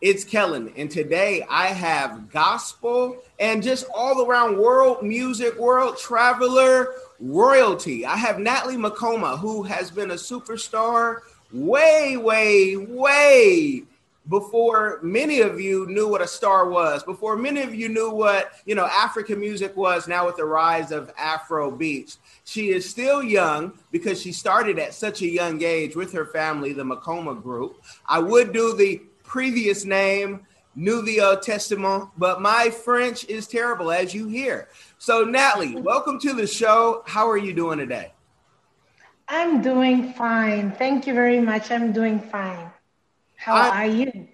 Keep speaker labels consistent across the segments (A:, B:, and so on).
A: It's Kellen, and today I have gospel and just all around world music, world traveler, royalty. I have Natalie Makoma, who has been a superstar way, way, way before many of you knew what a star was, before many of you knew what you know African music was. Now with the rise of Afro beats, she is still young because she started at such a young age with her family, the Makoma Group. I would do the previous name, Nouveau Testament, but my French is terrible, as you hear. So, Natalie, welcome to the show. How are you doing today?
B: I'm doing fine. Thank you very much. I'm doing fine. How
A: I-
B: are you?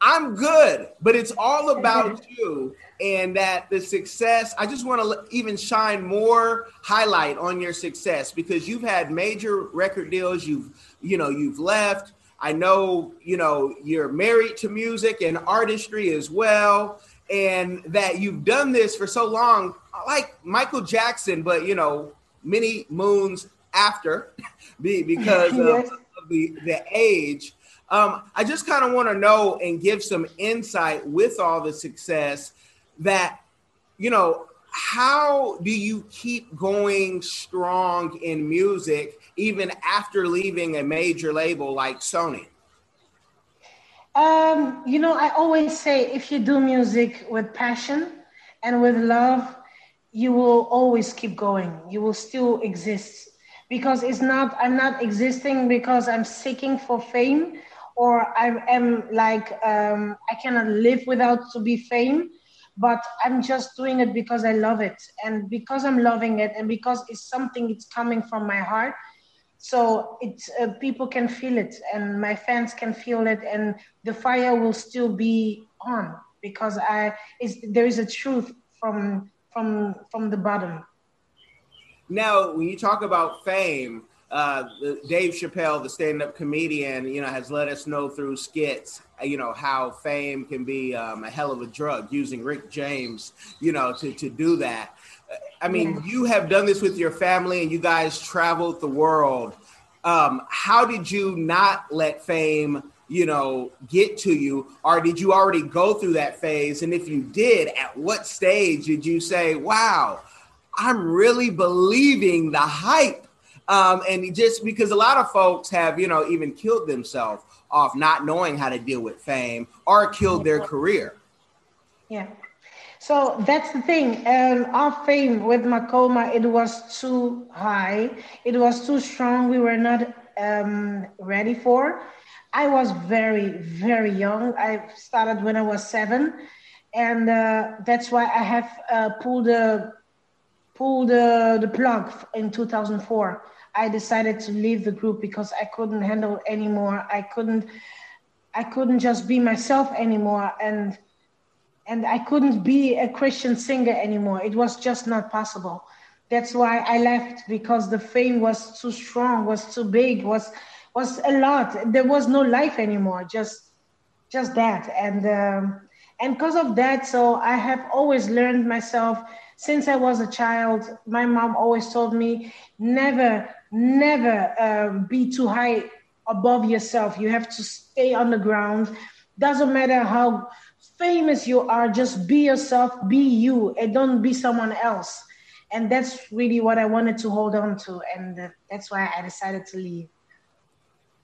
A: I'm good, but it's all about you and that the success. I just want to even shine more highlight on your success because you've had major record deals. You've, you know, you've left. I know, you know, you're married to music and artistry as well, and that you've done this for so long, like Michael Jackson, but you know, many moons after, be- because of,
B: Yes.
A: of the the age. Um, I just kind of want to know and give some insight with all the success that, you know, how do you keep going strong in music even after leaving a major label like Sony?
B: Um, you know, I always say if you do music with passion and with love, you will always keep going. You will still exist because it's not, I'm not existing because I'm seeking for fame or I am like, um, I cannot live without to be fame, but I'm just doing it because I love it. And because I'm loving it and because it's something it's coming from my heart, so it's uh, people can feel it and my fans can feel it and the fire will still be on because i is there is a truth from from from the bottom
A: Now, when you talk about fame, uh, Dave Chappelle, the stand-up comedian, you know, has let us know through skits, uh, you know, how fame can be um, a hell of a drug. Using Rick James, you know, to to do that. Uh, I mean,
B: Yeah.
A: you have done this with your family, and you guys traveled the world. Um, how did you not let fame, you know, get to you, or did you already go through that phase? And if you did, at what stage did you say, "Wow"? I'm really believing the hype. Um, and just because a lot of folks have, you know, even killed themselves off not knowing how to deal with fame or killed their career.
B: yeah. So that's the thing. Um, our fame with makoma it was too high. It was too strong. We were not um, ready for. I was very very young. I started when i was seven. And uh, that's why i have uh, pulled the pulled the, the plug in 2004 i decided to leave the group because i couldn't handle anymore i couldn't i couldn't just be myself anymore and and I couldn't be a Christian singer anymore. It was just not possible. That's why I left because the fame was too strong, was too big, was was a lot. There was no life anymore. Just just that, and um, and because of that, so I have always learned myself since I was a child. My mom always told me never, never um, be too high above yourself. You have to stay on the ground. Doesn't matter how famous you are, just be yourself, be you, and don't be someone else. And that's really what I wanted to hold on to, and uh, that's why I decided to leave.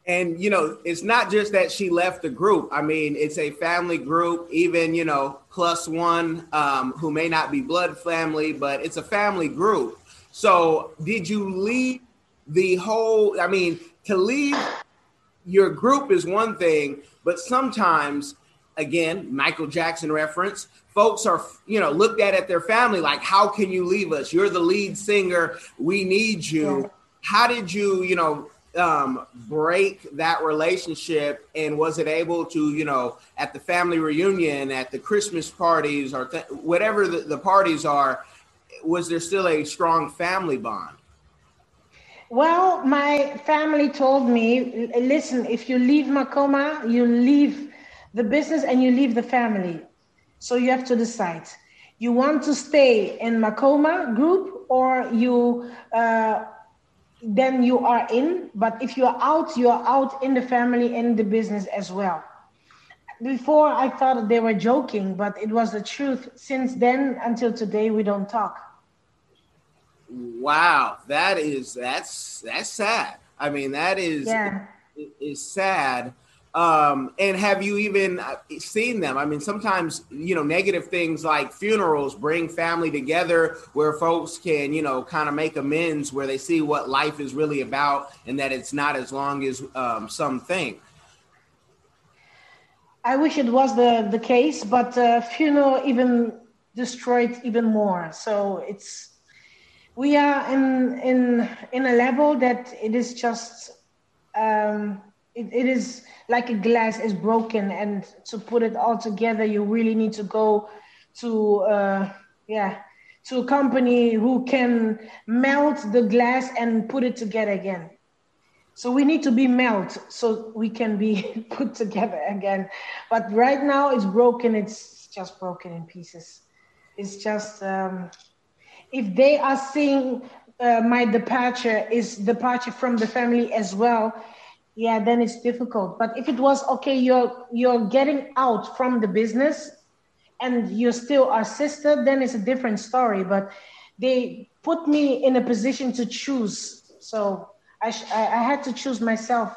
A: And, you know, it's not just that she left the group. I mean, it's a family group, even, you know, plus one um, who may not be blood family, but it's a family group. So did you leave the whole, I mean, to leave your group is one thing, but sometimes, again, Michael Jackson reference, folks are, you know, looked at at their family like, how can you leave us? You're the lead singer. We need you.
B: Yeah.
A: How did you, you know, um, break that relationship? And was it able to, you know, at the family reunion, at the Christmas parties, or th- whatever the, the parties are, was there still a strong family bond?
B: Well, my family told me, listen, if you leave Makoma, you leave the business and you leave the family. So you have to decide. You want to stay in Makoma group or you uh, then you are in. But if you are out, you are out in the family in the business as well. Before I thought they were joking, but it was the truth. Since then until today, we don't talk.
A: Wow, that is that's that's sad. I mean, that is
B: yeah.
A: is sad. Um, and have you even uh, seen them? I mean, sometimes you know negative things like funerals bring family together, where folks can you know kind of make amends, where they see what life is really about, and that it's not as long as um, some think.
B: I wish it was the the case, but uh, funeral even destroyed even more. So it's we are in in in a level that it is just um, it, it is like a glass is broken and to put it all together you really need to go to uh, yeah to a company who can melt the glass and put it together again. So we need to be melt so we can be put together again. But right now it's broken it's just broken in pieces. It's just um, if they are seeing uh, my departure is departure from the family as well yeah then it's difficult. But if it was okay you're you're getting out from the business and you're still our sister then it's a different story. But they put me in a position to choose. So i sh- i had to choose myself.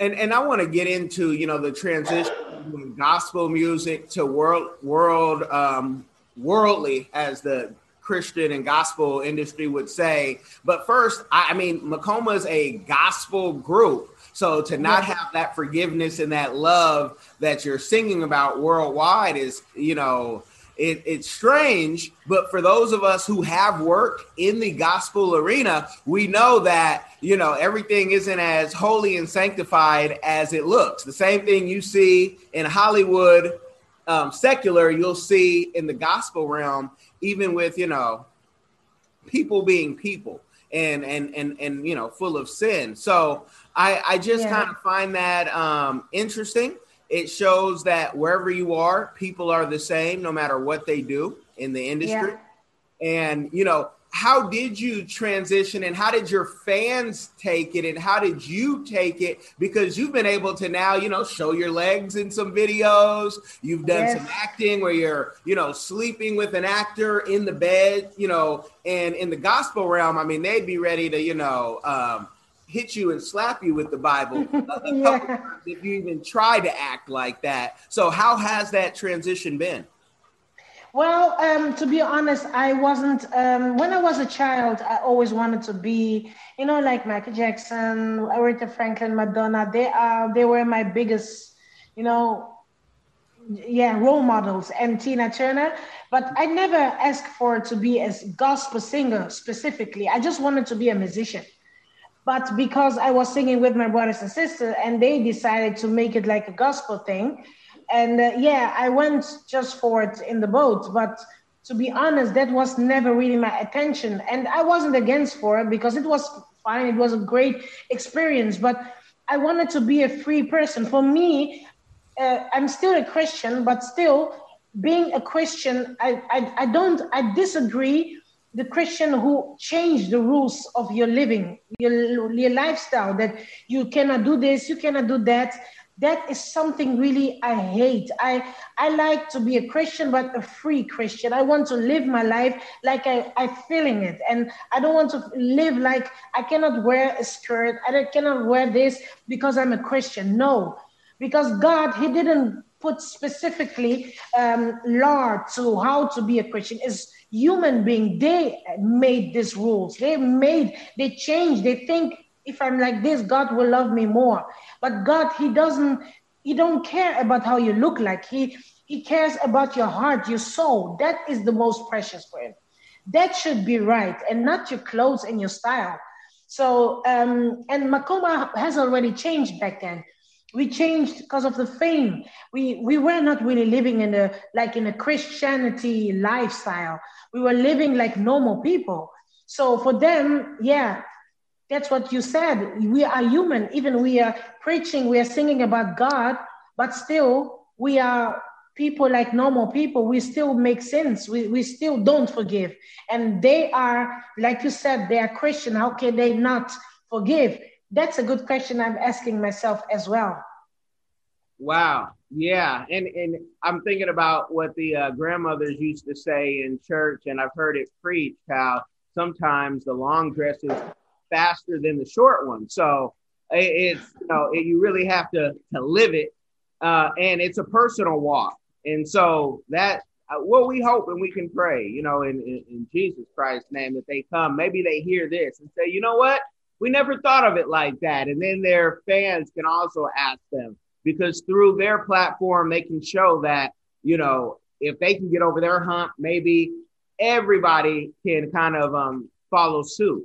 A: And and i want to get into you know the transition from gospel music to world world um worldly as the Christian and gospel industry would say. But first, I, I mean, Makoma is a gospel group. So to not have that forgiveness and that love that you're singing about worldwide is, you know, it, it's strange. But for those of us who have worked in the gospel arena, we know that, you know, everything isn't as holy and sanctified as it looks. The same thing you see in Hollywood um, secular, you'll see in the gospel realm, even with you know people being people and and and and you know full of sin. So I I just yeah. kind of find that um, interesting. It shows that wherever you are, people are the same no matter what they do in the industry. Yeah. And you know, how did you transition and how did your fans take it and how did you take it? Because you've been able to now you know show your legs in some videos. You've done yes. some acting where you're you know sleeping with an actor in the bed you know and in the gospel realm i mean they'd be ready to you know um, hit you and slap you with the bible. Yeah. if you even try to act like that. So how has that transition been
B: well, um, to be honest, I wasn't. Um, when I was a child, I always wanted to be, you know, like Michael Jackson, Aretha Franklin, Madonna. They are. They were my biggest, you know, yeah, role models, and Tina Turner. But I never asked for to be a gospel singer specifically. I just wanted to be a musician. But because I was singing with my brothers and sisters, and they decided to make it like a gospel thing and uh, yeah, I went just for it in the boat, but to be honest, that was never really my attention, and I wasn't against for it because it was fine. It was a great experience, but I wanted to be a free person. For me, uh, I'm still a Christian, but still being a Christian, I, I, I don't, I disagree the Christian who changed the rules of your living, your, your lifestyle, that you cannot do this, you cannot do that that is something really I hate. I I like to be a Christian, but a free Christian. I want to live my life like I, I'm feeling it. And I don't want to live like I cannot wear a skirt, I cannot wear this because I'm a Christian. No, because God, He didn't put specifically um, law to how to be a Christian. Is human being. They made these rules. They made, they changed, they think if I'm like this, God will love me more. But God, He doesn't, He don't care about how you look like. He He cares about your heart, your soul. That is the most precious for Him. That should be right, and not your clothes and your style. So, um, and Makoma has already changed back then. we changed because of the fame we we were not really living in a like in a christianity lifestyle we were living like normal people so for them yeah that's what you said. We are human. Even we are preaching we are singing about god but still we are people like normal people. We still make sins. We, we still don't forgive. And they are like you said they are christian. How can they not forgive? That's a good question I'm asking myself as well.
A: Wow. Yeah. And and I'm thinking about what the uh, grandmothers used to say in church, and I've heard it preached how sometimes the long dress is faster than the short one. So it's you know it, you really have to to live it, uh, and it's a personal walk. And so that uh, what we hope and we can pray, you know, in, in, in Jesus Christ's name that they come. Maybe they hear this and say, you know what, we never thought of it like that. And then their fans can also ask them because through their platform, they can show that, you know, if they can get over their hump, maybe everybody can kind of um, follow suit.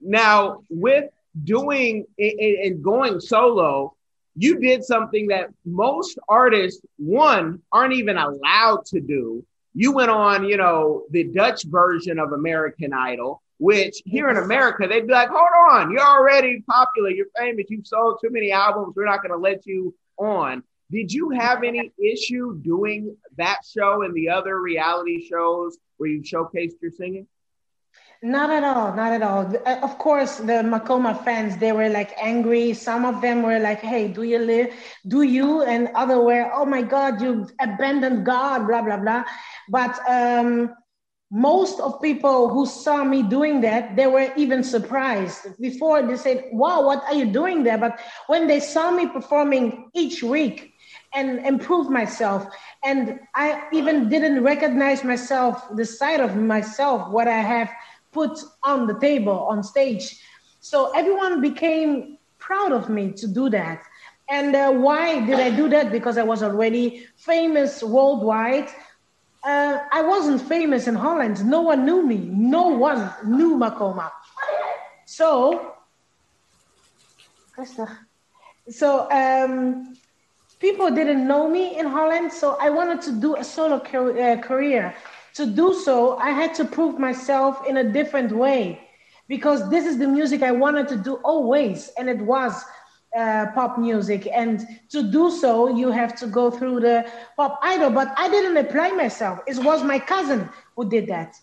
A: Now, with doing and going solo, you did something that most artists, one, aren't even allowed to do. You went on, you know, the Dutch version of American Idol which here in America, they'd be like, hold on, you're already popular, you're famous, you've sold too many albums, we're not going to let you on. Did you have any issue doing that show and the other reality shows where you showcased your singing?
B: Not at all, not at all. Uh, of course, the Makoma fans, they were like angry. Some of them were like, hey, do you live? Do you? And other were, oh my God, you abandoned God, blah, blah, blah. But um, most of people who saw me doing that they were even surprised before they said wow what are you doing there but when they saw me performing each week and improve myself and i even didn't recognize myself the side of myself what i have put on the table on stage so everyone became proud of me to do that and uh, why did i do that because i was already famous worldwide uh, I wasn't famous in Holland. No one knew me. No one knew Makoma. So, so um, people didn't know me in Holland. So I wanted to do a solo uh, career. To do so, I had to prove myself in a different way because this is the music I wanted to do always, and it was uh, pop music. And to do so, you have to go through the pop idol. But I didn't apply myself. It was my cousin who did that.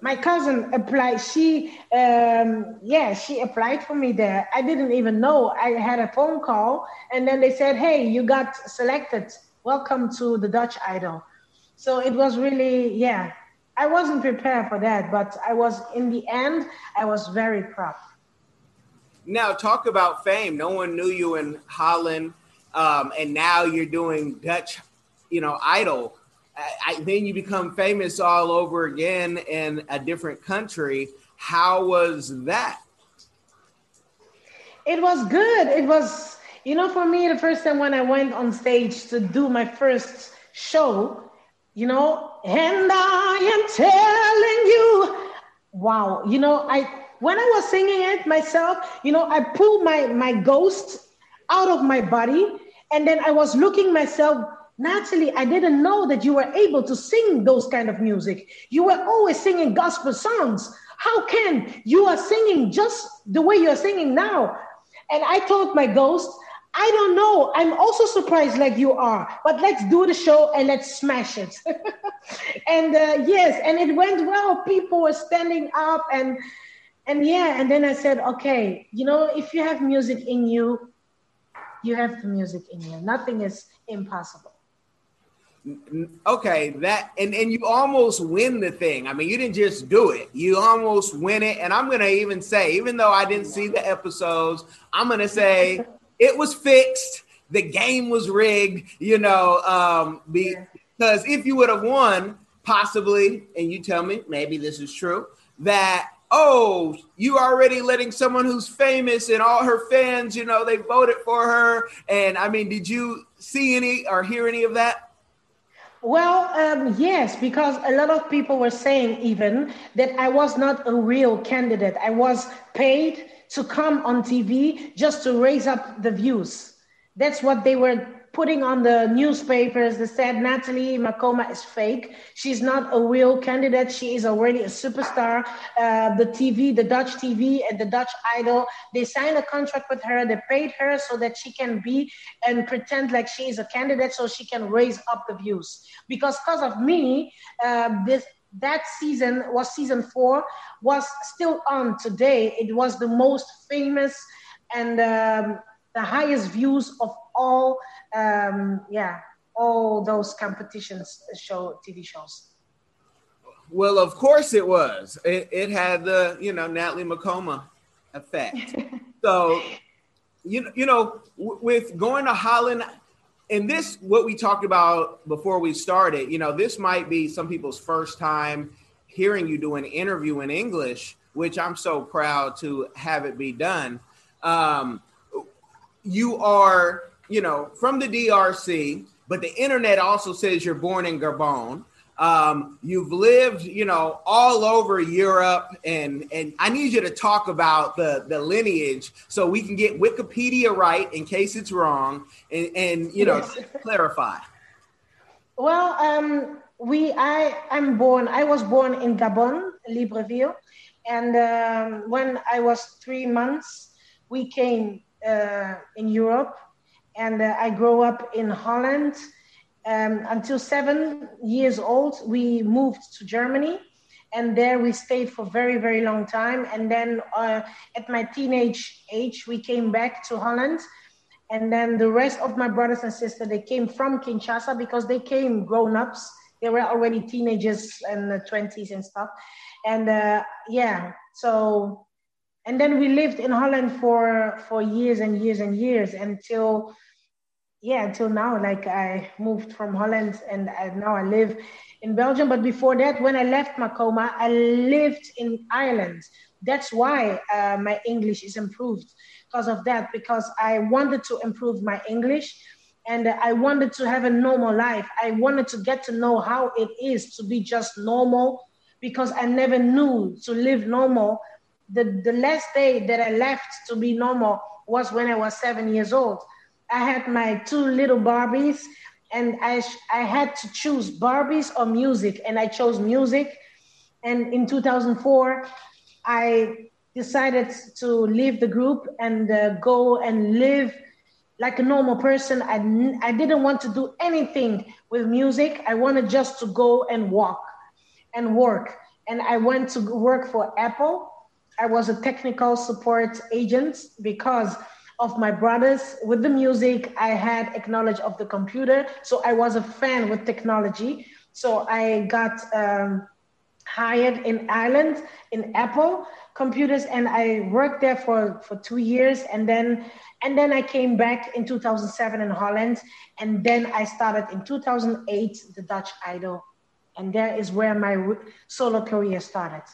B: My cousin applied. She, um, yeah, she applied for me there. I didn't even know. I had a phone call, and then they said, "Hey, you got selected. Welcome to the Dutch Idol." So it was really, yeah. I wasn't prepared for that, but I was in the end. I was very proud.
A: Now, talk about fame. No one knew you in Holland, um, and now you're doing Dutch, you know, Idol. I, I, then you become famous all over again in a different country. How was that?
B: It was good. It was, you know, for me, the first time when I went on stage to do my first show, you know, and I am telling you, wow, you know, I when I was singing it myself, you know, I pulled my, my ghost out of my body. And then I was looking myself, Natalie, I didn't know that you were able to sing those kind of music. You were always singing gospel songs. How can you are singing just the way you're singing now? And I told my ghost, I don't know. I'm also surprised like you are, but let's do the show and let's smash it. and uh, yes, and it went well. People were standing up and and yeah and then i said okay you know if you have music in you you have the music in you nothing is impossible
A: okay that and and you almost win the thing i mean you didn't just do it you almost win it and i'm gonna even say even though i didn't see the episodes i'm gonna say it was fixed the game was rigged you know um because if you would have won possibly and you tell me maybe this is true that oh, you already letting someone who's famous and all her fans, you know, they voted for her. And I mean, did you see any or hear any of that?
B: Well, um, yes, because a lot of people were saying even that I was not a real candidate. I was paid to come on TV just to raise up the views. That's what they were putting on the newspapers They said Natalie Makoma is fake. She's not a real candidate. She is already a superstar. Uh, the TV, the Dutch TV, and the Dutch Idol, they signed a contract with her. They paid her so that she can be and pretend like she is a candidate so she can raise up the views. Because because of me, uh, this that season was season four was still on today. It was the most famous and um, the highest views of all um, yeah all those competitions show tv shows.
A: Well of course it was. It, it had the you know natalie makoma effect. So you, you know w- with going to holland and this what we talked about before we started you know this might be some people's first time hearing you do an interview in english which i'm so proud to have it be done um, you are, you know, from the DRC, but the internet also says you're born in Gabon. Um, you've lived, you know, all over Europe, and and I need you to talk about the the lineage so we can get Wikipedia right in case it's wrong, and and you know clarify.
B: Well, um, we I I'm born. I was born in Gabon, Libreville, and um, when I was three months, we came uh, in Europe, and uh, I grew up in Holland. Um, until seven years old, we moved to Germany, and there we stayed for very, very long time. And then uh, at my teenage age, we came back to Holland. And then the rest of my brothers and sisters, they came from Kinshasa because they came grown ups. They were already teenagers and the 20s and stuff. And uh, yeah, so and then we lived in Holland for for years and years and years until yeah until now like I moved from Holland and I, now I live in Belgium. But before that when I left makoma I lived in Ireland. That's why uh, my English is improved because of that because I wanted to improve my English and I wanted to have a normal life. I wanted to get to know how it is to be just normal because I never knew to live normal. The, the last day that I left to be normal was when I was seven years old. I had my two little Barbies, and I, I had to choose Barbies or music, and I chose music. And in 2004, I decided to leave the group and uh, go and live like a normal person. I, I didn't want to do anything with music. I wanted just to go and walk and work. And I went to work for Apple I was a technical support agent because of my brothers with the music. I had knowledge of the computer, so I was a fan with technology. So I got um, hired in Ireland in Apple computers, and I worked there for for two years, and then and then I came back in 2007 in Holland, and then I started in 2008 the Dutch Idol, and there is where my solo career started.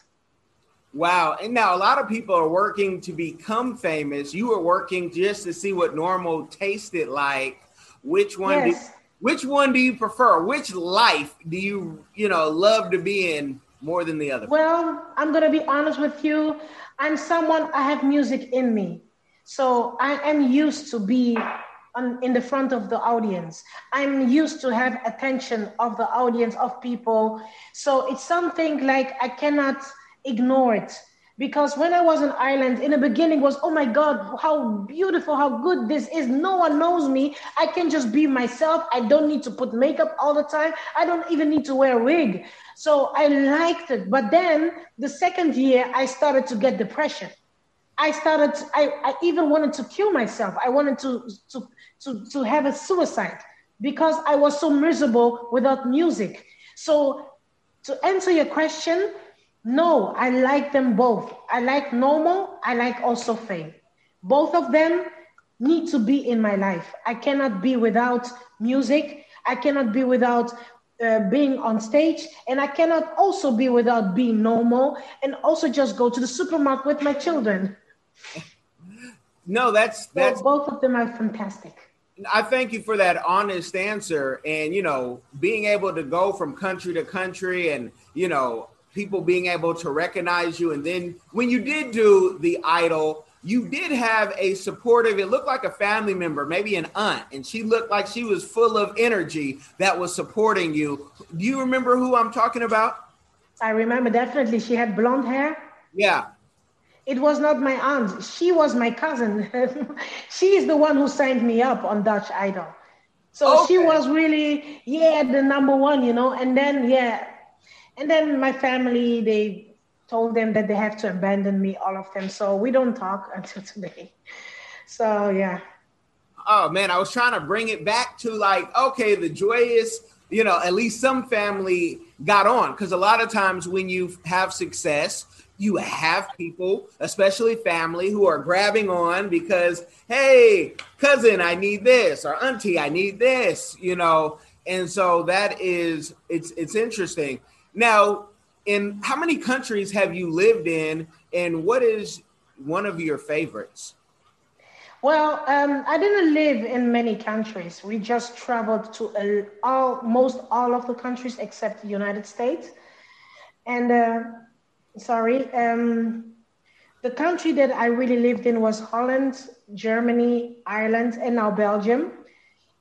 A: Wow. And now a lot of people are working to become famous. You were working just to see what normal tasted like. Which one yes. do, which one do you prefer? Which life do you, you know, love to be in more than the other?
B: Well, I'm going to be honest with you. I'm someone I have music in me. So I am used to be on, in the front of the audience. I'm used to have attention of the audience of people. So it's something like I cannot ignore it because when I was in Ireland in the beginning was oh my god how beautiful how good this is. No one knows me. I can just be myself. I don't need to put makeup all the time. I don't even need to wear a wig. So I liked it. But then the second year I started to get depression. I started I, I even wanted to kill myself. I wanted to to to to have a suicide because I was so miserable without music. So to answer your question no, I like them both. I like normal, I like also fame. Both of them need to be in my life. I cannot be without music. I cannot be without uh, being on stage. And I cannot also be without being normal and also just go to the supermarket with my children.
A: No, that's that's
B: so both of them are fantastic.
A: I thank you for that honest answer and you know being able to go from country to country and you know people being able to recognize you. And then when you did do the idol, you did have a supportive, it looked like a family member, maybe an aunt, and she looked like she was full of energy that was supporting you. Do you remember who I'm talking about?
B: I remember definitely. She had blonde hair.
A: Yeah.
B: It was not my aunt. She was my cousin. she is the one who signed me up on Dutch Idol. So okay. she was really, yeah, the number one, you know. And then, yeah. And then my family, they told them that they have to abandon me, all of them. So we don't talk until today. So yeah.
A: Oh man, I was trying to bring it back to like, okay, the joyous, you know, at least some family got on. Because a lot of times when you have success, you have people, especially family, who are grabbing on because, hey, cousin, I need this, or auntie, I need this, you know. And so that is it's it's interesting. Now, in how many countries have you lived in, and what is one of your favorites?
B: Well, um, I didn't live in many countries. We just traveled to almost all of the countries except the United States. And uh, sorry, um, the country that I really lived in was Holland, Germany, Ireland, and now Belgium.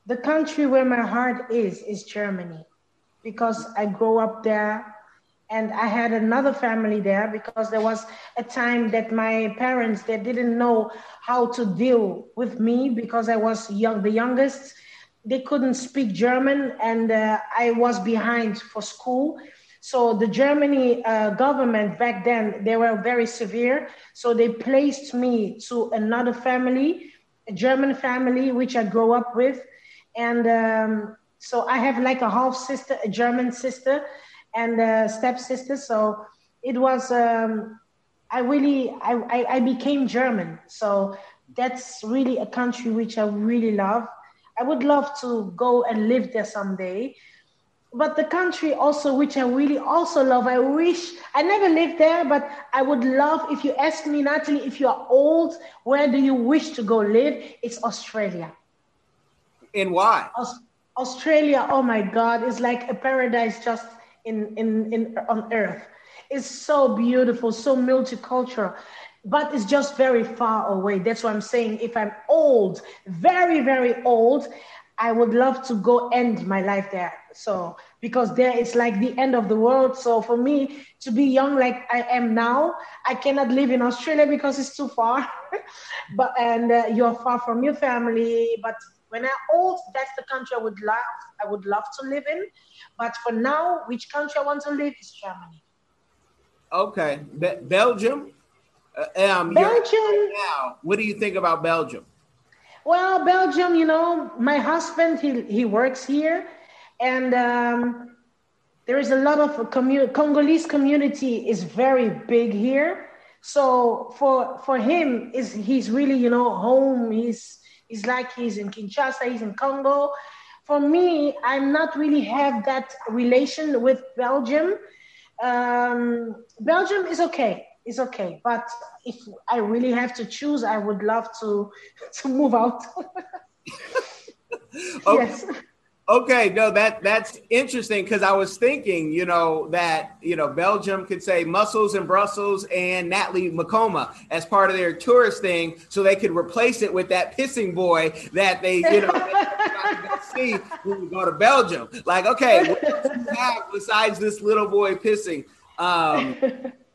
B: The country where my heart is is Germany because I grew up there. And i had another family there because there was a time that my parents they didn't know how to deal with me because i was young the youngest. They couldn't speak german and uh, i was behind for school. So the germany uh, government back then they were very severe. So they placed me to another family a german family which i grew up with. And um, so i have like a half sister a german sister and uh, stepsister. So it was, um, I really, I, I, I became German. So that's really a country which I really love. I would love to go and live there someday. But the country also, which I really also love, I wish I never lived there, but I would love if you ask me, Natalie, if you are old, where do you wish to go live? It's Australia.
A: And why?
B: Aus- Australia, oh my God, is like a paradise just in, in, in on earth. It's so beautiful, so multicultural, but it's just very far away. That's what I'm saying. If I'm old, very, very old, I would love to go end my life there. So because there is like the end of the world. So for me to be young like I am now, I cannot live in Australia because it's too far. but and uh, you're far from your family. But when I'm old, that's the country I would love. I would love to live in. But for now, which country I want to live is Germany.
A: Okay, Be- Belgium. Uh, um,
B: Belgium.
A: Now, what do you think about Belgium?
B: Well, Belgium, you know, my husband he he works here, and um, there is a lot of commu- Congolese community is very big here. So for for him, is he's really you know home. He's he's like he's in Kinshasa, he's in Congo, for me, I'm not really have that relation with Belgium. Um, Belgium is okay, it's okay, but if I really have to choose, I would love to to move out.
A: okay. Yes. Okay, no, that that's interesting because I was thinking, you know, that you know Belgium could say Muscles in Brussels and Natalie Makoma as part of their tourist thing, so they could replace it with that pissing boy that they, you know, see when we go to Belgium. Like, okay, what do you have besides this little boy pissing? Um,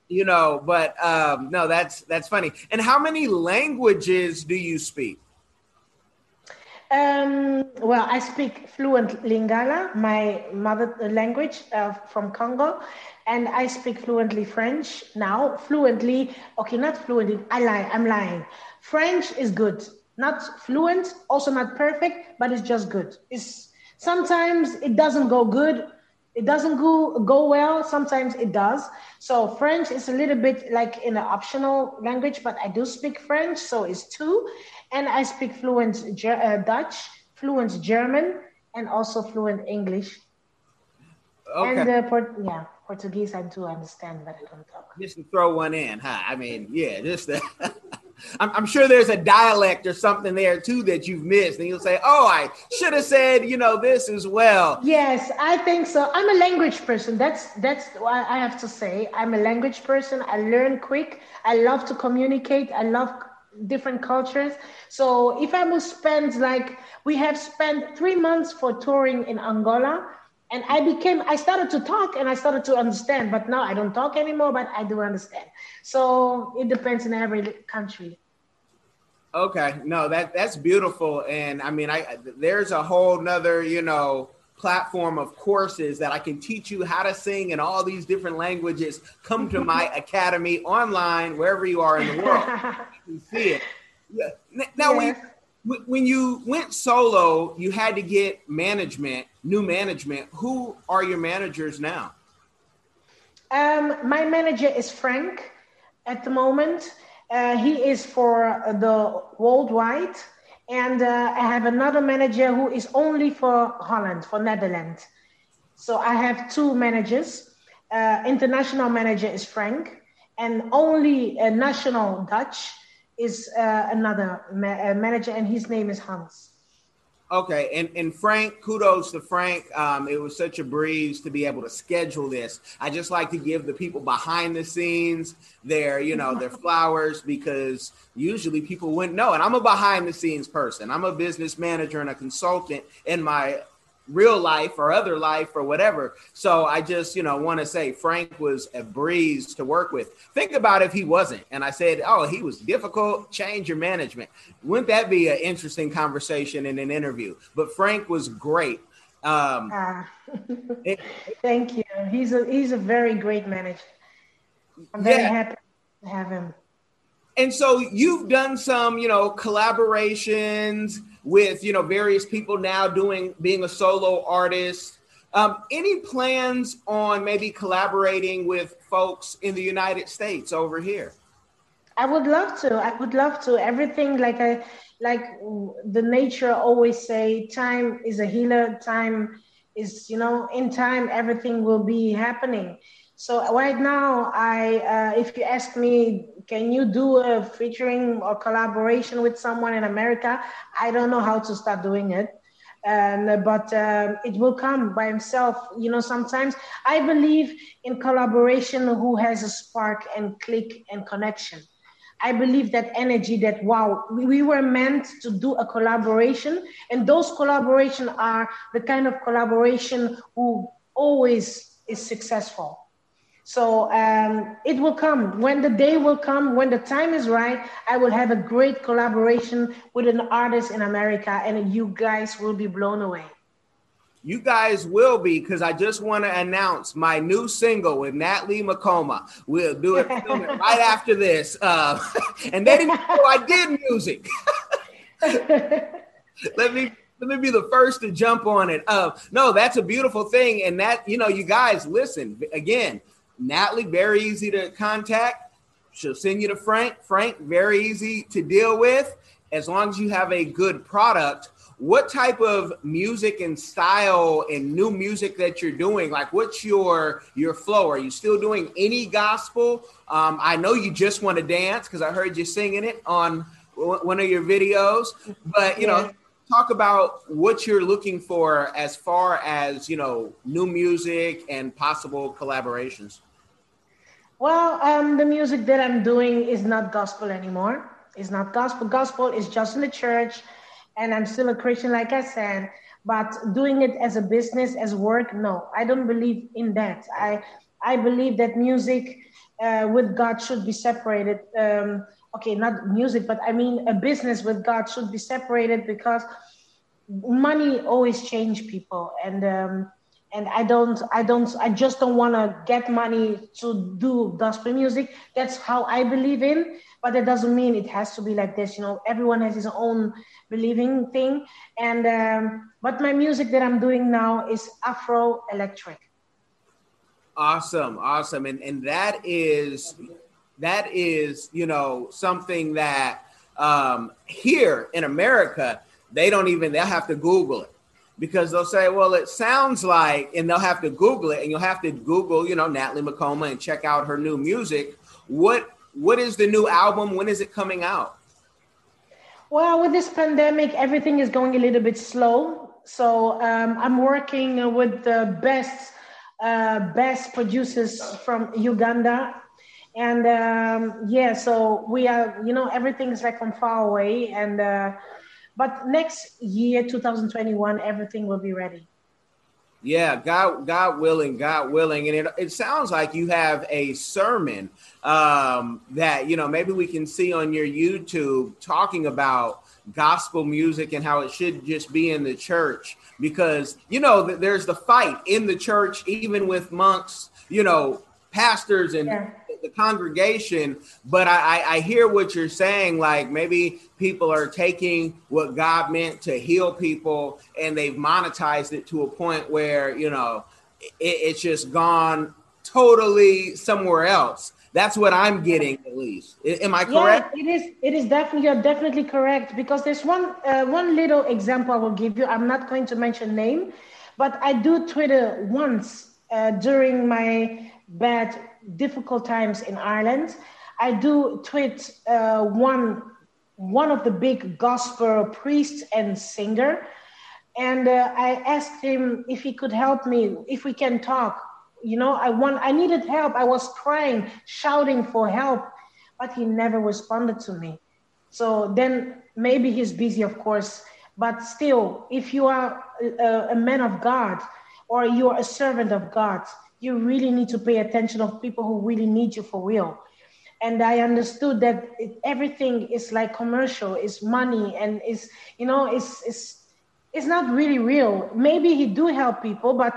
A: you know, but um, no, that's that's funny. And how many languages do you speak?
B: Um, well, I speak fluent Lingala, my mother language uh, from Congo, and I speak fluently French now. Fluently, okay, not fluently. I lie. I'm lying. French is good, not fluent, also not perfect, but it's just good. It's sometimes it doesn't go good. It doesn't go go well. Sometimes it does. So French is a little bit like in an optional language, but I do speak French, so it's two and I speak fluent uh, Dutch, fluent German, and also fluent English. Okay. And uh, Port- yeah, Portuguese I do understand, but I don't talk.
A: Just to throw one in, huh? I mean, yeah, just. Uh, I'm, I'm, sure there's a dialect or something there too that you've missed, and you'll say, "Oh, I should have said, you know, this as well."
B: Yes, I think so. I'm a language person. That's that's what I have to say. I'm a language person. I learn quick. I love to communicate. I love different cultures. So if I will spend like we have spent three months for touring in Angola, and I became I started to talk and I started to understand, but now I don't talk anymore, but I do understand. So it depends in every country.
A: Okay, no, that that's beautiful, and I mean, I there's a whole nother, you know, platform of courses that I can teach you how to sing in all these different languages. Come to my academy online, wherever you are in the world, you can see it. Yeah. Now, yes. When, you went solo, you had to get management, new management. Who are your managers now?
B: Um, my manager is Frank at the moment. Uh, he is for the worldwide, and uh, I have another manager who is only for Holland, for Netherlands. So I have two managers. Uh, international manager is Frank, and only a national Dutch is uh, another ma- uh, manager, and his name is Hans.
A: Okay, and, and Frank, kudos to Frank. Um, it was such a breeze to be able to schedule this. I just like to give the people behind the scenes their, you know, their flowers because usually people wouldn't know. And I'm a behind the scenes person. I'm a business manager and a consultant in my real life or other life or whatever. So I just, you know, want to say Frank was a breeze to work with. Think about if he wasn't. And I said, oh, he was difficult. Change your management. Wouldn't that be an interesting conversation in an interview? But Frank was great. Um, uh,
B: it, thank you. He's a he's a very great manager. I'm very yeah. happy to have him.
A: And so you've done some, you know, collaborations with you know various people now doing being a solo artist. Um, any plans on maybe collaborating with folks in the United States over here?
B: I would love to. I would love to. Everything like I like the nature always say, time is a healer. Time is you know in time everything will be happening. So right now, I uh, if you ask me, can you do a featuring or collaboration with someone in America? I don't know how to start doing it, and but um, it will come by himself. You know, sometimes I believe in collaboration who has a spark and click and connection. I believe that energy that wow, we were meant to do a collaboration, and those collaboration are the kind of collaboration who always is successful so um, it will come when the day will come, when the time is right. I will have a great collaboration with an artist in America, and you guys will be blown away.
A: You guys will be because I just want to announce my new single with Natalie Makoma. We'll do it, it right after this. Uh, and then know I did music. let me let me be the first to jump on it. Uh, no, that's a beautiful thing, and that you know, you guys listen again. Natalie, very easy to contact. She'll send you to Frank. Frank, very easy to deal with as long as you have a good product. What type of music and style and new music that you're doing? Like, what's your your flow? Are you still doing any gospel? Um, I know you just want to dance because I heard you singing it on one of your videos. But you yeah. know, talk about what you're looking for as far as you know new music and possible collaborations.
B: Well um, the music that i'm doing is not gospel anymore. It's not gospel. Gospel is just in the church and i'm still a christian like i said but doing it as a business as work no i don't believe in that. I i believe that music uh, with god should be separated um, okay, not music, but I mean a business with God should be separated because money always change people, and um, and I don't, I don't, I just don't want to get money to do gospel music. That's how I believe in, but that doesn't mean it has to be like this. You know, everyone has his own believing thing, and um, but my music that I'm doing now is Afro electric.
A: Awesome, awesome, and and that is that is, you know, something that um, here in America, they don't even, they'll have to Google it because they'll say, well, it sounds like, and they'll have to Google it and you'll have to Google, you know, Natalie Makoma and check out her new music. What, what is the new album? When is it coming out?
B: Well, with this pandemic, everything is going a little bit slow. So um, I'm working with the best, uh, best producers from Uganda and um, yeah, so we are, you know, everything is like from far away, and uh, but next year, 2021, everything will be ready.
A: Yeah, God, God willing, God willing, and it, it sounds like you have a sermon um, that you know maybe we can see on your YouTube talking about gospel music and how it should just be in the church because you know there's the fight in the church even with monks you know pastors and yeah. The congregation but I, I hear what you're saying like maybe people are taking what god meant to heal people and they've monetized it to a point where you know it, it's just gone totally somewhere else that's what I'm getting at least. Am I correct?
B: Yeah, it is. It is definitely you're definitely correct because there's one uh, one little example I will give you. I'm not going to mention name, but I do Twitter once uh, during my bad difficult times in Ireland. I do tweet uh, one one of the big gospel priests and singer, and uh, I asked him if he could help me, if we can talk. You know i want i needed help. I was crying shouting for help but he never responded to me. So then maybe he's busy of course. But still if you are a, a man of god or you're a servant of god you really need to pay attention of people who really need you for real and i understood that it, everything is like commercial is money and is you know it's it's it's not really real maybe he do help people but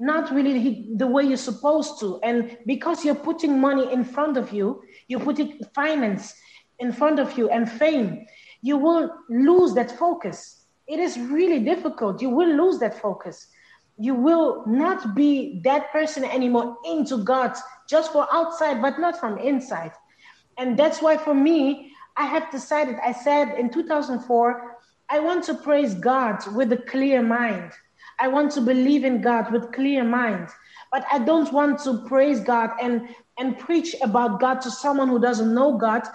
B: not really the way you're supposed to. And because you're putting money in front of you, you're putting finance in front of you and fame, you will lose that focus. It is really difficult. You will lose that focus. You will not be that person anymore into God just for outside, but not from inside. And that's why for me, I have decided, I said in 2004, I want to praise God with a clear mind. I want to believe in God with clear mind. But I don't want to praise God and, and preach about God to someone who doesn't know God.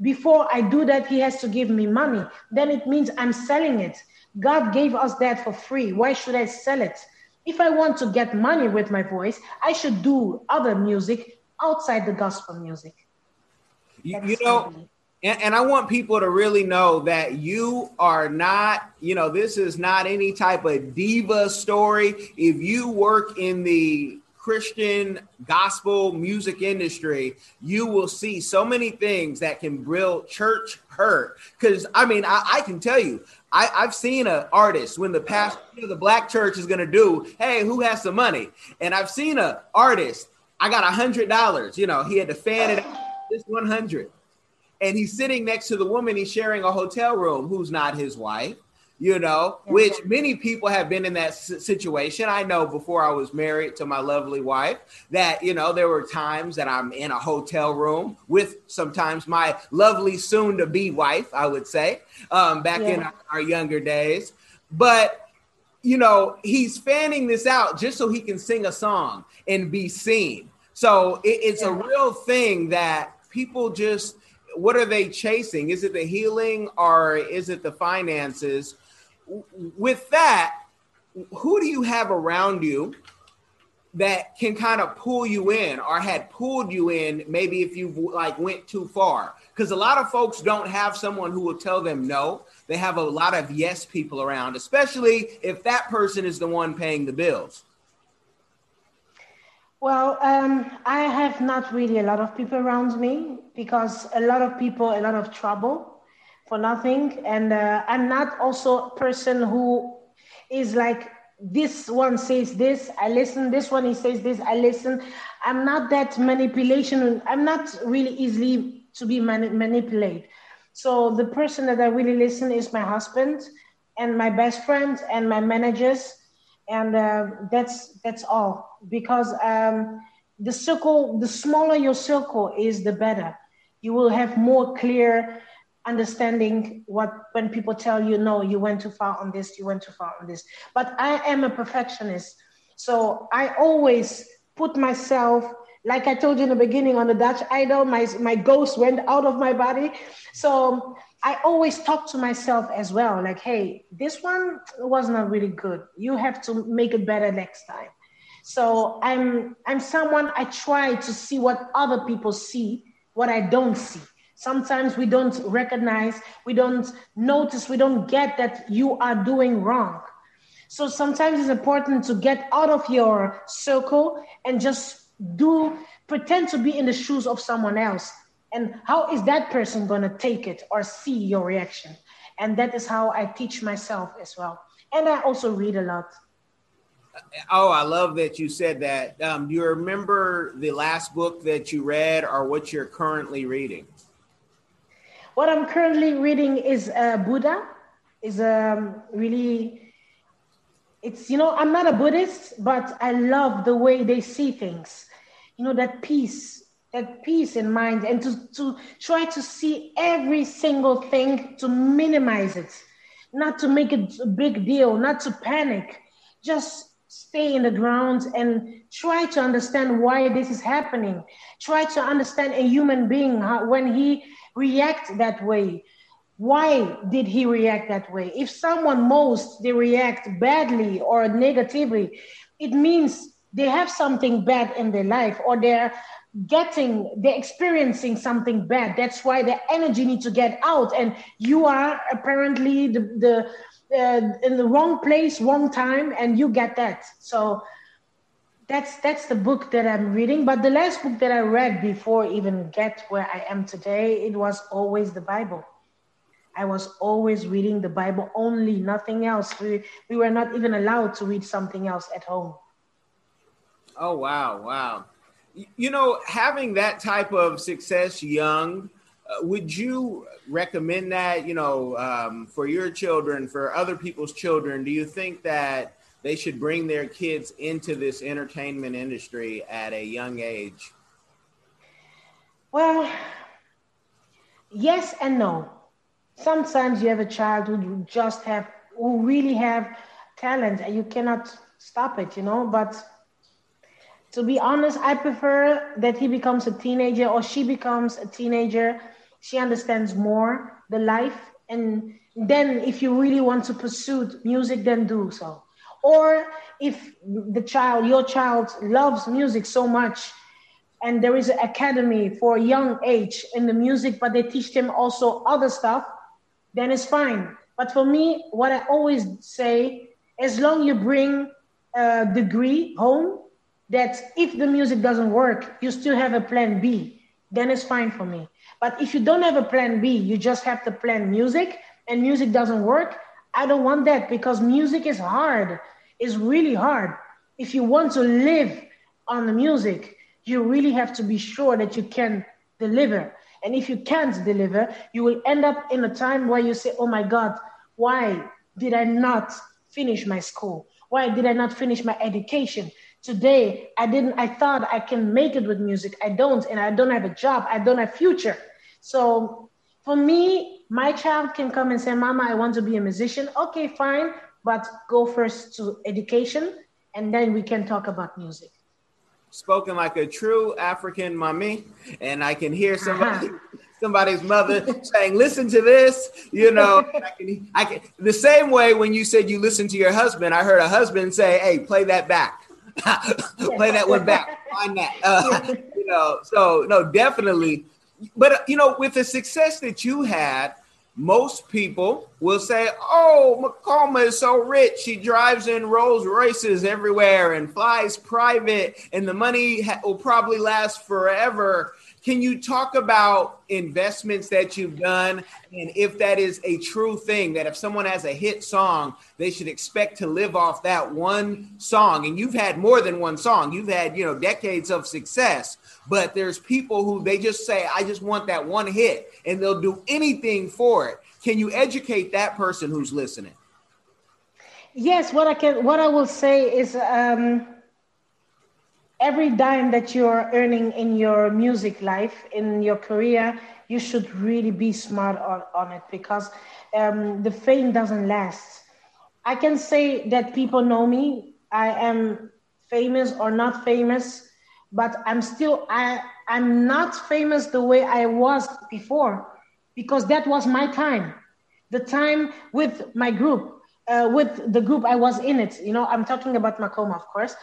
B: Before I do that, he has to give me money. Then it means I'm selling it. God gave us that for free. Why should I sell it? If I want to get money with my voice, I should do other music outside the gospel music.
A: You, you know, and, and I want people to really know that you are not, you know, this is not any type of diva story. If you work in the Christian gospel music industry, you will see so many things that can build church hurt. Because I mean, I, I, can tell you, I, have seen an artist when the pastor of the black church is going to do, hey, who has some money? And I've seen an artist, I got a hundred dollars. You know, he had to fan it out, this one hundred and he's sitting next to the woman he's sharing a hotel room who's not his wife you know which many people have been in that situation i know before i was married to my lovely wife that you know there were times that i'm in a hotel room with sometimes my lovely soon to be wife i would say um, back yeah. in our younger days but you know he's fanning this out just so he can sing a song and be seen so it, it's yeah. a real thing that people just what are they chasing? Is it the healing or is it the finances? With that, who do you have around you that can kind of pull you in or had pulled you in maybe if you like went too far? Because a lot of folks don't have someone who will tell them no. They have a lot of yes people around especially if that person is the one paying the bills.
B: Well, um, I have not really a lot of people around me because a lot of people, a lot of trouble for nothing. And uh, I'm not also a person who is like, this one says this, I listen. This one, he says this, I listen. I'm not that manipulation. I'm not really easily to be mani- manipulated. So the person that I really listen is my husband and my best friend and my managers and uh, that's that's all because um, the circle the smaller your circle is the better you will have more clear understanding what when people tell you no you went too far on this you went too far on this but i am a perfectionist so i always put myself like i told you in the beginning on the dutch idol my, my ghost went out of my body so I always talk to myself as well, like, hey, this one was not really good. You have to make it better next time. So I'm I'm someone I try to see what other people see, what I don't see. Sometimes we don't recognize, we don't notice, we don't get that you are doing wrong. So sometimes it's important to get out of your circle and just do pretend to be in the shoes of someone else. And how is that person going to take it or see your reaction? And that is how I teach myself as well. And I also read a lot.
A: Oh, I love that you said that. Um, do you remember the last book that you read or what you're currently reading?
B: What I'm currently reading is uh, Buddha. Is um, really, it's you know I'm not a Buddhist, but I love the way they see things. You know that peace, that peace in mind, and to to try to see every single thing to minimize it, not to make it a big deal, not to panic, just stay in the ground and try to understand why this is happening. Try to understand a human being how, when he reacts that way. Why did he react that way? If someone most they react badly or negatively, it means they have something bad in their life or they're getting they're experiencing something bad that's why the energy needs to get out and you are apparently the, the uh, in the wrong place, wrong time, and you get that. So that's that's the book that I'm reading. But the last book that I read before even get where I am today, it was always the Bible. I was always reading the Bible only, nothing else. We we were not even allowed to read something else at home.
A: Oh wow, wow. You know, having that type of success young uh, would you recommend that, you know, um, for your children, for other people's children? Do you think that they should bring their kids into this entertainment industry at a young age?
B: Well, yes and no. Sometimes you have a child who just have who really have talent and you cannot stop it, you know, but to be honest, I prefer that he becomes a teenager or she becomes a teenager she understands more the life and then if you really want to pursue music then do so or if the child your child loves music so much and there is an academy for young age in the music but they teach them also other stuff then it's fine but for me what i always say as long you bring a degree home that if the music doesn't work you still have a plan b then it's fine for me but if you don't have a plan B, you just have to plan music and music doesn't work, I don't want that because music is hard. It's really hard. If you want to live on the music, you really have to be sure that you can deliver. And if you can't deliver, you will end up in a time where you say, Oh my God, why did I not finish my school? Why did I not finish my education? Today, I didn't, I thought I can make it with music. I don't, and I don't have a job. I don't have future. So for me, my child can come and say, Mama, I want to be a musician. Okay, fine, but go first to education and then we can talk about music.
A: Spoken like a true African mommy, and I can hear somebody. Uh-huh. Somebody's mother saying, "Listen to this," you know. I can, I can, the same way when you said you listen to your husband, I heard a husband say, "Hey, play that back, play that one back, find that." Uh, you know, so no, definitely but you know, with the success that you had, most people will say, "Oh, Makoma is so rich. She drives in Rolls Royces everywhere and flies private, and the money ha- will probably last forever." Can you talk about investments that you've done and if that is a true thing that if someone has a hit song, they should expect to live off that one song? And you've had more than one song. You've had, you know, decades of success. But there's people who they just say, I just want that one hit and they'll do anything for it. Can you educate that person who's listening?
B: Yes, what I can what I will say is um every dime that you're earning in your music life, in your career, you should really be smart on, on it because um, the fame doesn't last. I can say that people know me. I am famous or not famous, but I'm still I I'm not famous the way I was before because that was my time. The time with my group, uh, with the group I was in it. You know, I'm talking about Makoma, of course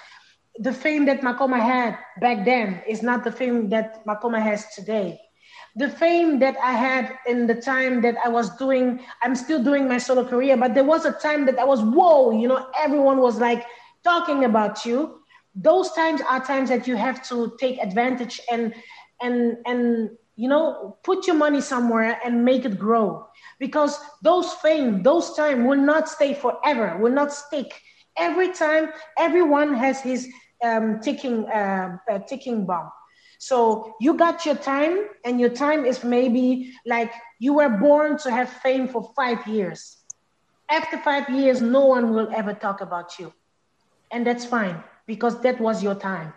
B: the fame that Makoma had back then is not the fame that Makoma has today. The fame that I had in the time that I was doing, I'm still doing my solo career, but there was a time that I was, whoa, you know, everyone was like talking about you. Those times are times that you have to take advantage and and and you know put your money somewhere and make it grow because those fame, those time will not stay forever, will not stick. Every time, everyone has his um, ticking uh, uh, ticking bomb. So you got your time, and your time is maybe like you were born to have fame for five years. After five years, no one will ever talk about you, and that's fine because that was your time.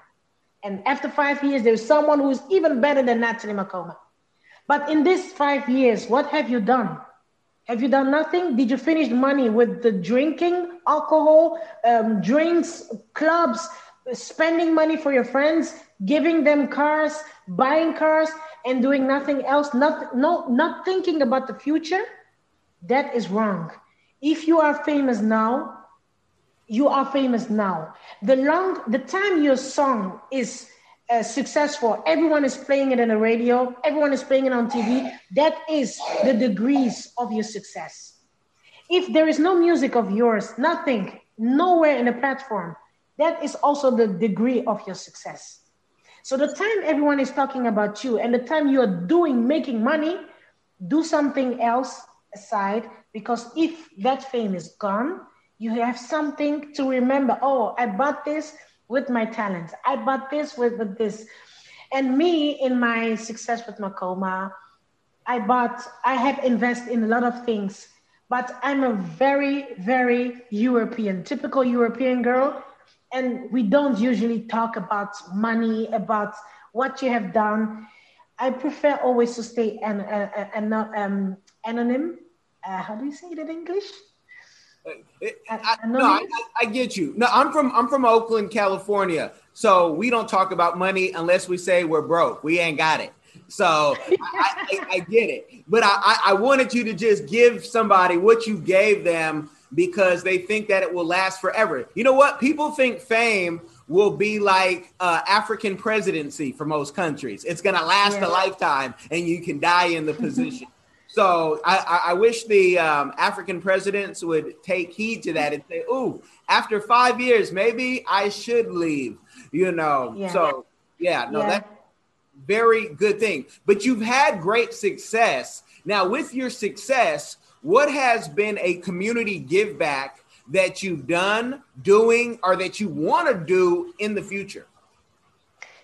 B: And after five years, there's someone who's even better than Natalie Makoma. But in these five years, what have you done? Have you done nothing? Did you finish money with the drinking, alcohol, um, drinks, clubs, spending money for your friends, giving them cars, buying cars, and doing nothing else? Not, no, not thinking about the future? That is wrong. If you are famous now, you are famous now. The long, the time your song is uh, successful, everyone is playing it in the radio, everyone is playing it on TV. That is the degrees of your success. If there is no music of yours, nothing, nowhere in the platform, that is also the degree of your success. So the time everyone is talking about you and the time you are doing, making money, do something else aside because if that fame is gone, you have something to remember. Oh, I bought this with my talents. I bought this with, with this. And me, in my success with Makoma, I bought, I have invested in a lot of things, but I'm a very, very European, typical European girl. And we don't usually talk about money, about what you have done. I prefer always to stay an, uh, an, um, anonym. Uh, how do you say it in English?
A: I, no, I, I, get you. No, I'm from I'm from Oakland, California. So we don't talk about money unless we say we're broke. We ain't got it. So I, I, get it. But I, I wanted you to just give somebody what you gave them because they think that it will last forever. You know what? People think fame will be like uh, African presidency for most countries. It's going to last yeah. a lifetime and you can die in the position. So I, I wish the um, African presidents would take heed to that and say, "Ooh, after five years, maybe I should leave." You know. Yeah. So yeah, no, yeah. that's very good thing. But you've had great success. Now, with your success, what has been a community give back that you've done, doing, or that you want to do in the future?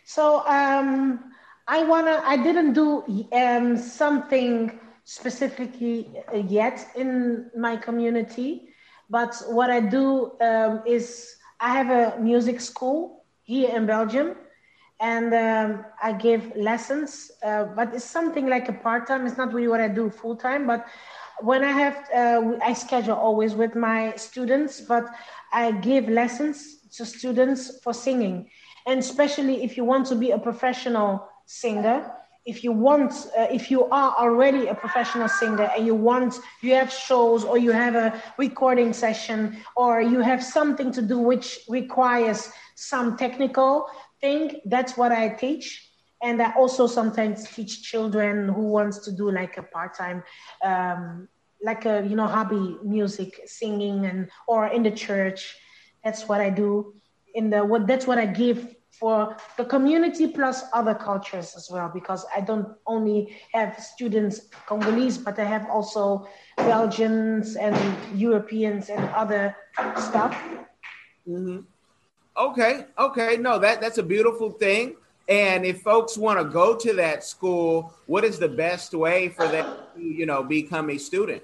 B: So um, I wanna. I didn't do um, something specifically uh, yet in my community, but what I do um, is I have a music school here in Belgium, and um, I give lessons. Uh, but it's something like a part time. It's not really what I do full time, but when I have, uh, I schedule always with my students, but I give lessons to students for singing, and especially if you want to be a professional singer if you want uh, if you are already a professional singer and you want you have shows or you have a recording session or you have something to do which requires some technical thing that's what i teach. And i also sometimes teach children who wants to do like a part-time um, like a you know hobby music singing and or in the church. That's what i do. In the what that's what i give for the community plus other cultures as well, because I don't only have students Congolese, but I have also Belgians and Europeans and other stuff.
A: Mm-hmm. Okay, okay, no, that that's a beautiful thing. And if folks want to go to that school, what is the best way for them to, you know, become a student?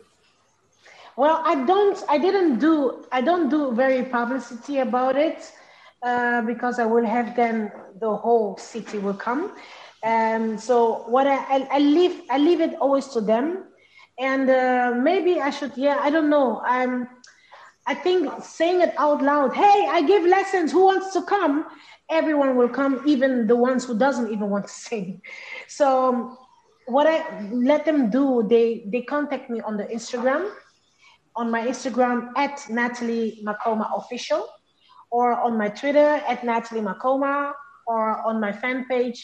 B: Well, I don't, I didn't do, I don't do very publicity about it. Uh, because I will have them, the whole city will come. And so what I, I, I leave I leave it always to them, and uh, maybe I should yeah I don't know. I'm I think saying it out loud hey I give lessons. Who wants to come? Everyone will come even the ones who doesn't even want to sing. So what I let them do they they contact me on the Instagram on my Instagram at Natalie Makoma official or on my Twitter at Natalie Makoma or on my fan page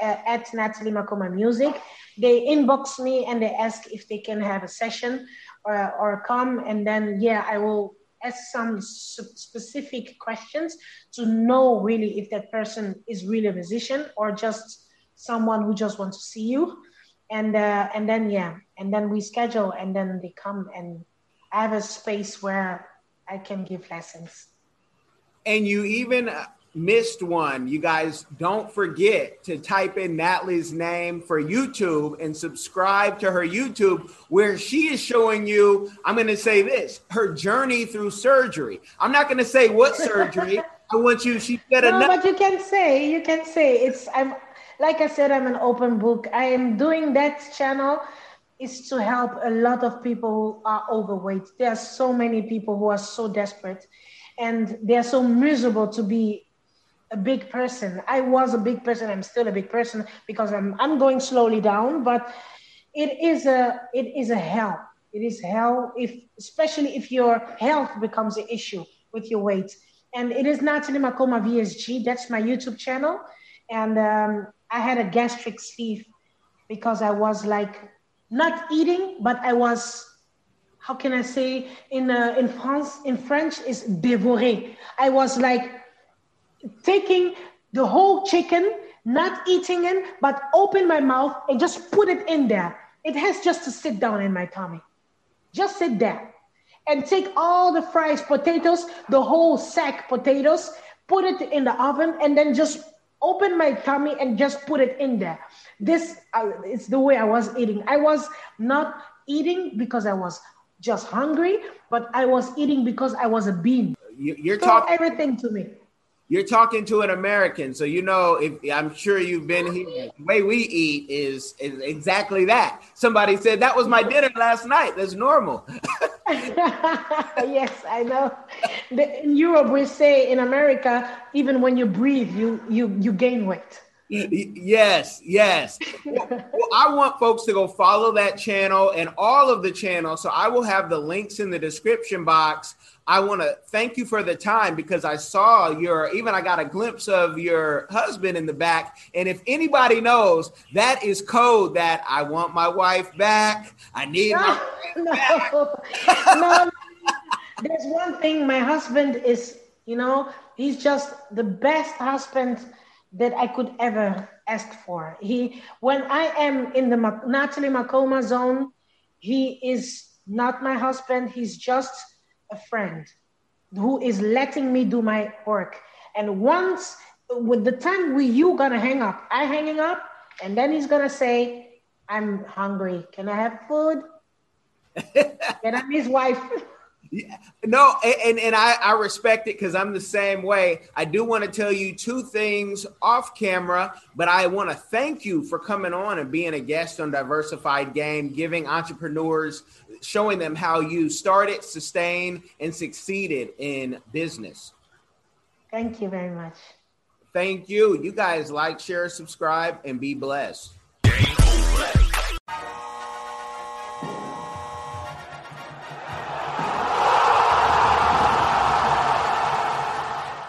B: uh, at Natalie Makoma Music. They inbox me and they ask if they can have a session or, or come, and then yeah, I will ask some specific questions to know really if that person is really a musician or just someone who just wants to see you and uh, and then yeah and then we schedule and then they come and I have a space where I can give lessons.
A: And you even missed one. You guys don't forget to type in Natalie's name for YouTube and subscribe to her YouTube where she is showing you, I'm going to say this, her journey through surgery. I'm not going to say what surgery. I want you, she said
B: no, enough. but you can say, you can say it's, I'm, like I said, I'm an open book. I am doing that channel is to help a lot of people who are overweight. There are so many people who are so desperate and they are so miserable to be a big person. I was a big person. I'm still a big person because I'm, I'm going slowly down, but it is a, it is a hell. It is hell if, especially if your health becomes an issue with your weight. And it is Natalie Makoma VSG. That's my YouTube channel. And um, I had a gastric sleeve because I was like not eating, but I was, how can I say, in, uh, in France, in French is dévoré. I was like taking the whole chicken, not eating it, but open my mouth and just put it in there. It has just to sit down in my tummy. Just sit there and take all the fries, potatoes, the whole sack potatoes, put it in the oven, and then just open my tummy and just put it in there. This uh, is the way I was eating. I was not eating because I was just hungry, but I was eating because I was a bean.
A: You, are talking
B: everything to me.
A: You're talking to an American, so you know. If I'm sure you've been here, the way we eat is, is exactly that. Somebody said that was my dinner last night. That's normal.
B: yes, I know. In Europe, we say in America, even when you breathe, you you you gain weight.
A: Yes, yes. well, I want folks to go follow that channel and all of the channels. So I will have the links in the description box. I want to thank you for the time because I saw your, even I got a glimpse of your husband in the back. And if anybody knows, that is code that I want my wife back. I need my
B: no, back. no, there's one thing my husband is, you know, he's just the best husband that I could ever ask for. He, when I am in the Natalie Makoma zone, he is not my husband. He's just a friend who is letting me do my work. And once, with the time we you gonna hang up, I hanging up, and then he's gonna say, "I'm hungry. Can I have food?" and I'm his wife.
A: No, and, and I, I respect it because I'm the same way. I do want to tell you two things off camera, but I want to thank you for coming on and being a guest on Diversified Game, giving entrepreneurs, showing them how you started, sustained, and succeeded in business.
B: Thank you very much.
A: Thank you. You guys like, share, subscribe, and be blessed.